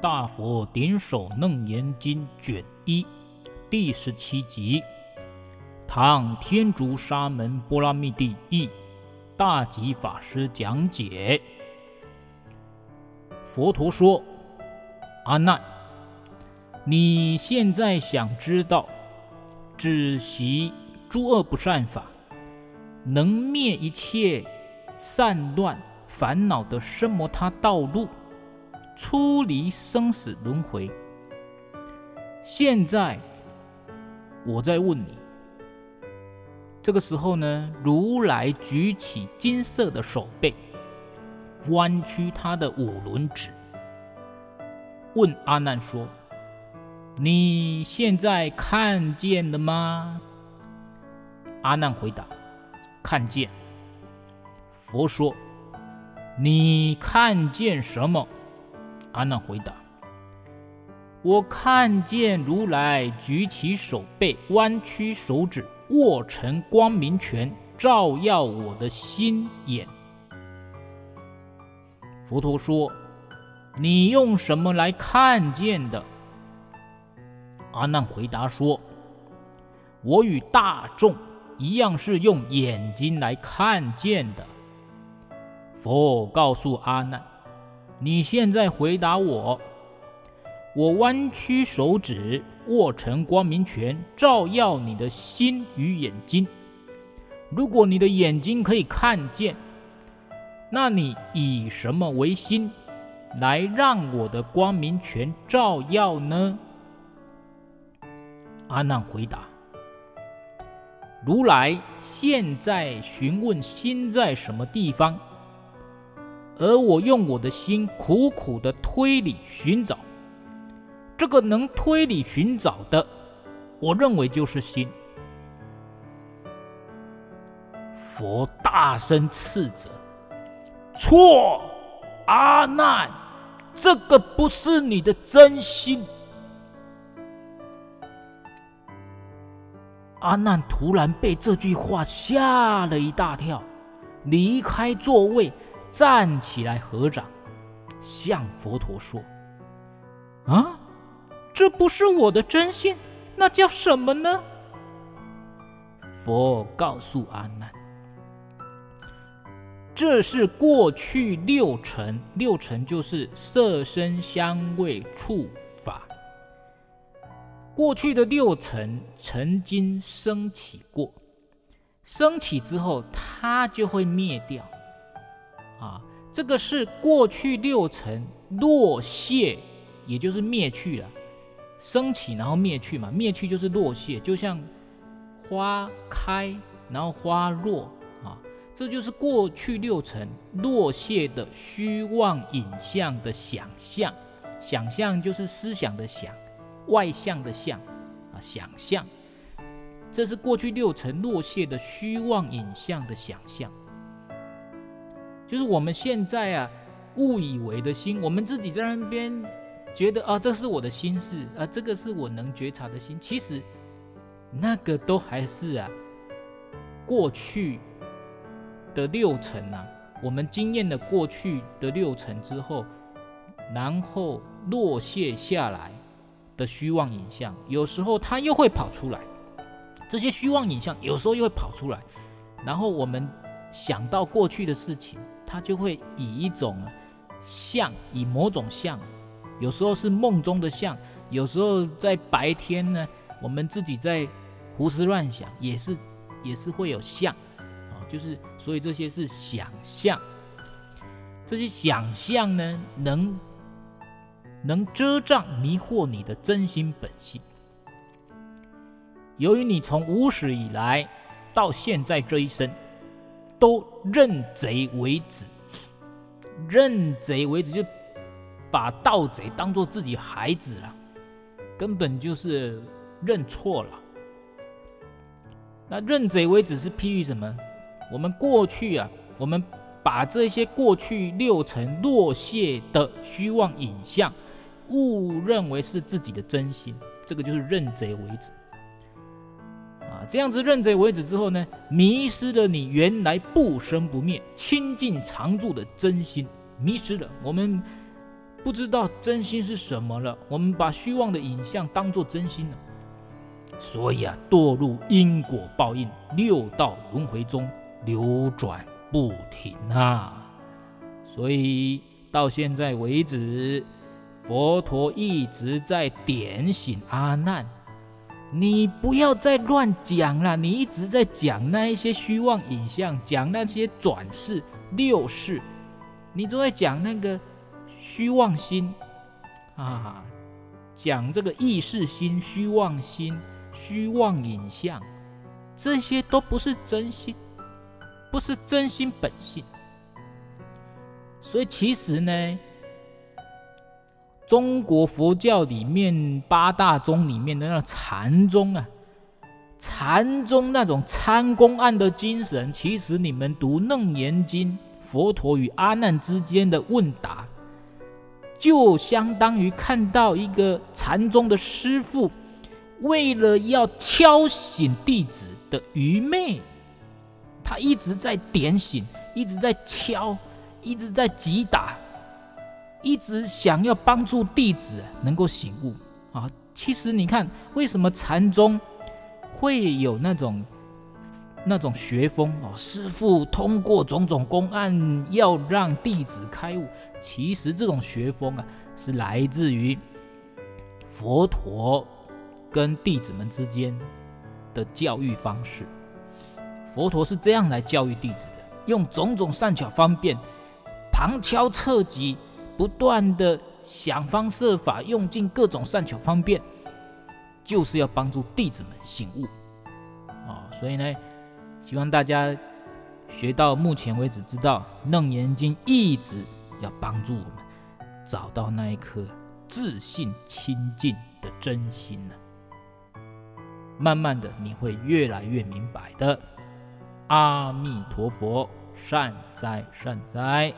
大佛顶首楞严经卷一第十七集，唐天竺沙门波拉密帝译，大吉法师讲解。佛陀说：“阿难，你现在想知道，只习诸恶不善法，能灭一切散乱烦恼的奢摩他道路。”出离生死轮回。现在我在问你，这个时候呢，如来举起金色的手背，弯曲他的五轮指，问阿难说：“你现在看见了吗？”阿难回答：“看见。”佛说：“你看见什么？”阿难回答：“我看见如来举起手背，弯曲手指，握成光明拳，照耀我的心眼。”佛陀说：“你用什么来看见的？”阿难回答说：“我与大众一样，是用眼睛来看见的。”佛告诉阿难。你现在回答我：我弯曲手指，握成光明拳，照耀你的心与眼睛。如果你的眼睛可以看见，那你以什么为心，来让我的光明拳照耀呢？阿难回答：如来现在询问心在什么地方。而我用我的心苦苦的推理寻找，这个能推理寻找的，我认为就是心。佛大声斥责：“错，阿难，这个不是你的真心。”阿难突然被这句话吓了一大跳，离开座位。站起来合掌，向佛陀说：“啊，这不是我的真心，那叫什么呢？”佛告诉阿难：“这是过去六尘，六尘就是色声香味触法。过去的六尘曾经升起过，升起之后，它就会灭掉。”啊，这个是过去六层落谢，也就是灭去了，升起然后灭去嘛，灭去就是落谢，就像花开然后花落啊，这就是过去六层落谢的虚妄影像的想象，想象就是思想的想，外向的相啊，想象，这是过去六层落谢的虚妄影像的想象。就是我们现在啊，误以为的心，我们自己在那边觉得啊，这是我的心事啊，这个是我能觉察的心。其实那个都还是啊，过去的六尘啊，我们经验了过去的六尘之后，然后落谢下来的虚妄影像，有时候它又会跑出来。这些虚妄影像有时候又会跑出来，然后我们想到过去的事情。他就会以一种像，以某种像，有时候是梦中的像，有时候在白天呢，我们自己在胡思乱想，也是也是会有像啊，就是所以这些是想象，这些想象呢，能能遮障迷惑你的真心本性。由于你从无始以来到现在这一生。都认贼为子，认贼为子就把盗贼当做自己孩子了，根本就是认错了。那认贼为子是譬喻什么？我们过去啊，我们把这些过去六尘落谢的虚妄影像，误认为是自己的真心，这个就是认贼为子。这样子认贼为子之后呢，迷失了你原来不生不灭、清净常住的真心，迷失了。我们不知道真心是什么了。我们把虚妄的影像当作真心了，所以啊，堕入因果报应、六道轮回中流转不停啊。所以到现在为止，佛陀一直在点醒阿难。你不要再乱讲了，你一直在讲那一些虚妄影像，讲那些转世、六世，你都在讲那个虚妄心啊，讲这个意识心、虚妄心、虚妄影像，这些都不是真心，不是真心本性。所以其实呢。中国佛教里面八大宗里面的那禅宗啊，禅宗那种参公案的精神，其实你们读《楞严经》，佛陀与阿难之间的问答，就相当于看到一个禅宗的师父，为了要敲醒弟子的愚昧，他一直在点醒，一直在敲，一直在击打。一直想要帮助弟子能够醒悟啊！其实你看，为什么禅宗会有那种那种学风哦？师傅通过种种公案要让弟子开悟，其实这种学风啊，是来自于佛陀跟弟子们之间的教育方式。佛陀是这样来教育弟子的，用种种善巧方便，旁敲侧击。不断的想方设法，用尽各种善巧方便，就是要帮助弟子们醒悟啊！所以呢，希望大家学到目前为止，知道《楞严经》一直要帮助我们找到那一颗自信清净的真心呢。慢慢的，你会越来越明白的。阿弥陀佛，善哉善哉。